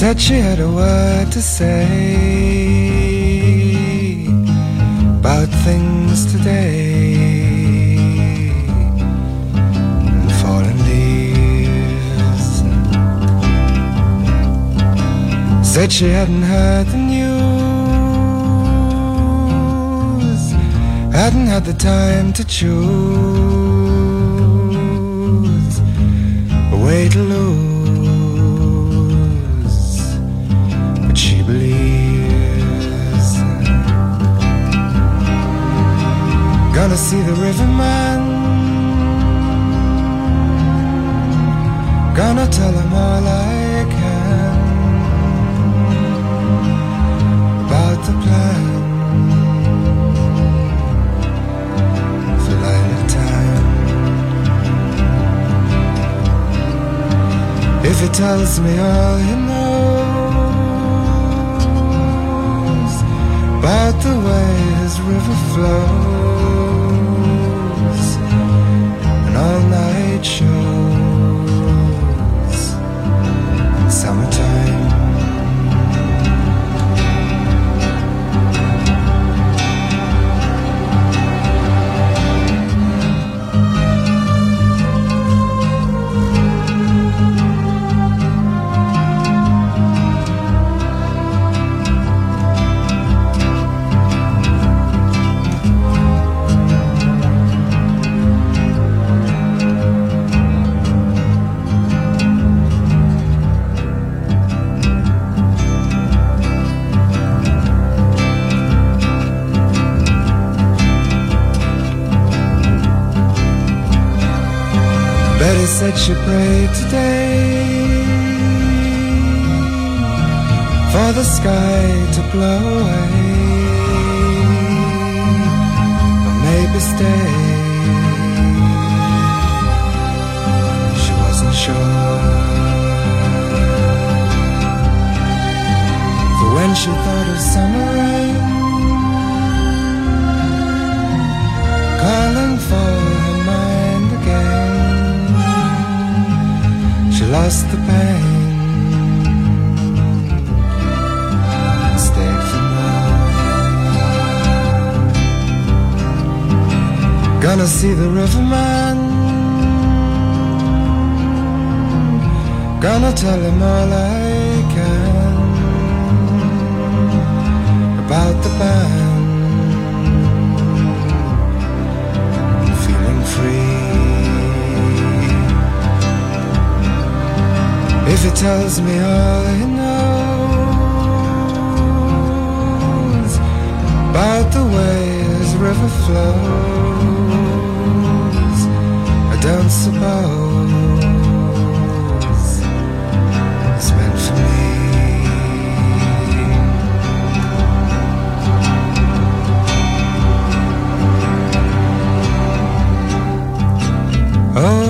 Said she had a word to say about things today. And fallen leaves. Said she hadn't heard the news. Hadn't had the time to choose a way to lose, Gonna see the riverman. Gonna tell him all I can about the plan. light time. If he tells me all he knows, About the way his river flows, night shows, summertime. Betty said she prayed today for the sky to blow away, or maybe stay. She wasn't sure. For when she thought of summer rain, calling She lost the pain. for more. Gonna see the riverman. Gonna tell him all I can about the band. If it tells me all it knows about the way this river flows, I don't suppose it's meant for me. Oh,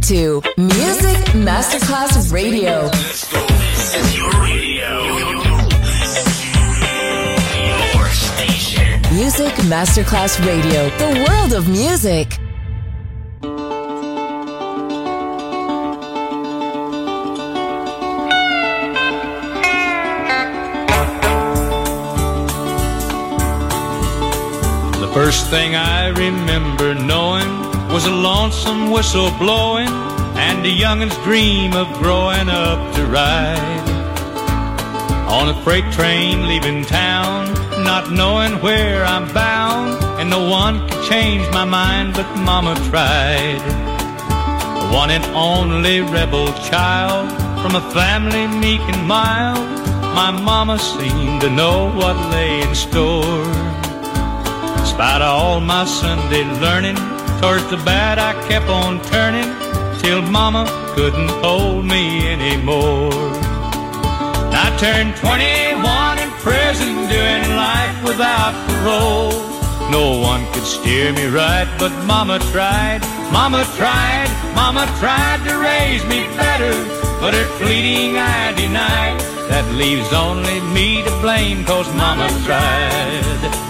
To Music Masterclass Radio. Music Masterclass Radio, the world of music. The first thing I remember knowing was a lonesome whistle blowing and a youngin's dream of growing up to ride on a freight train leaving town, not knowing where I'm bound, and no one could change my mind, but Mama tried. The one and only rebel child from a family meek and mild, my Mama seemed to know what lay in store. Spite of all my Sunday learning, towards the bad I kept on turning till Mama couldn't hold me anymore. I turned 21 in prison doing life without parole. No one could steer me right, but Mama tried, Mama tried, Mama tried to raise me better, but her pleading I denied. That leaves only me to blame, cause Mama tried.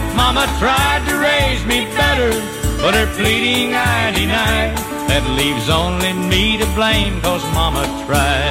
Mama tried to raise me better, but her pleading I denied. That leaves only me to blame, cause Mama tried.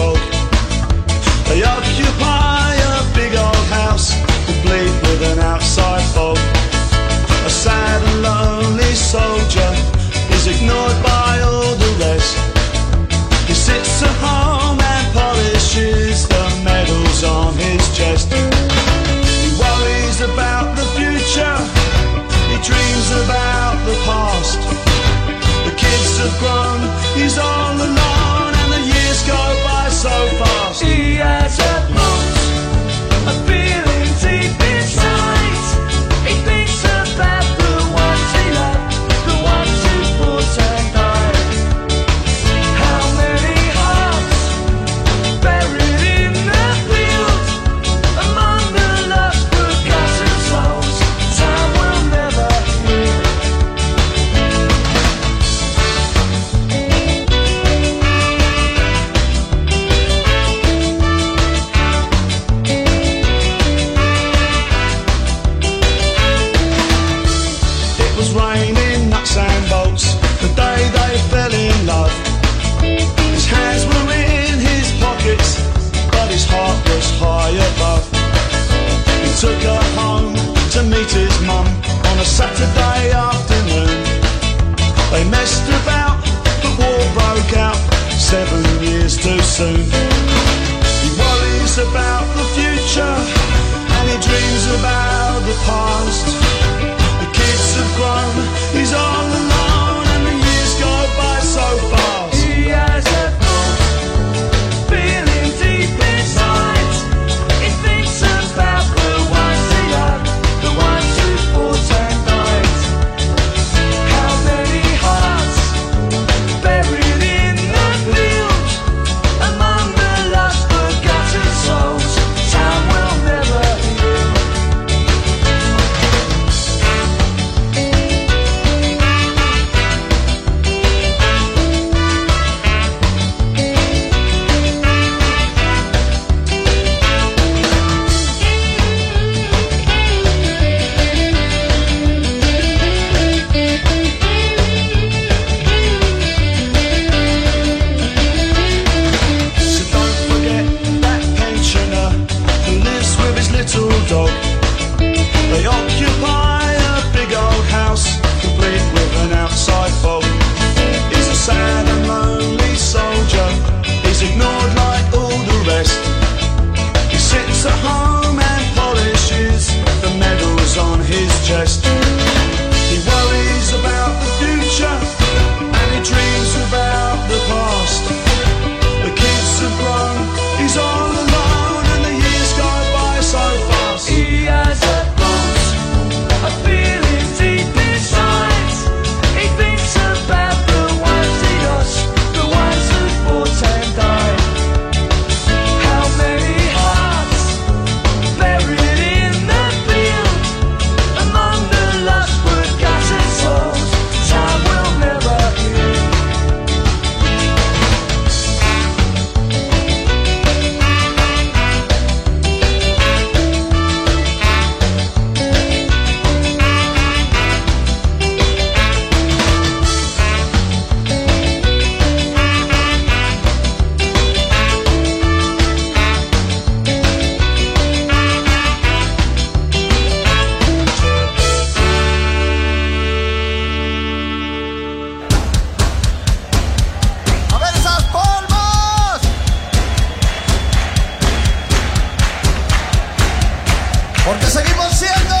ignored by all the rest. He sits at home and polishes the medals on his chest. porque seguimos siendo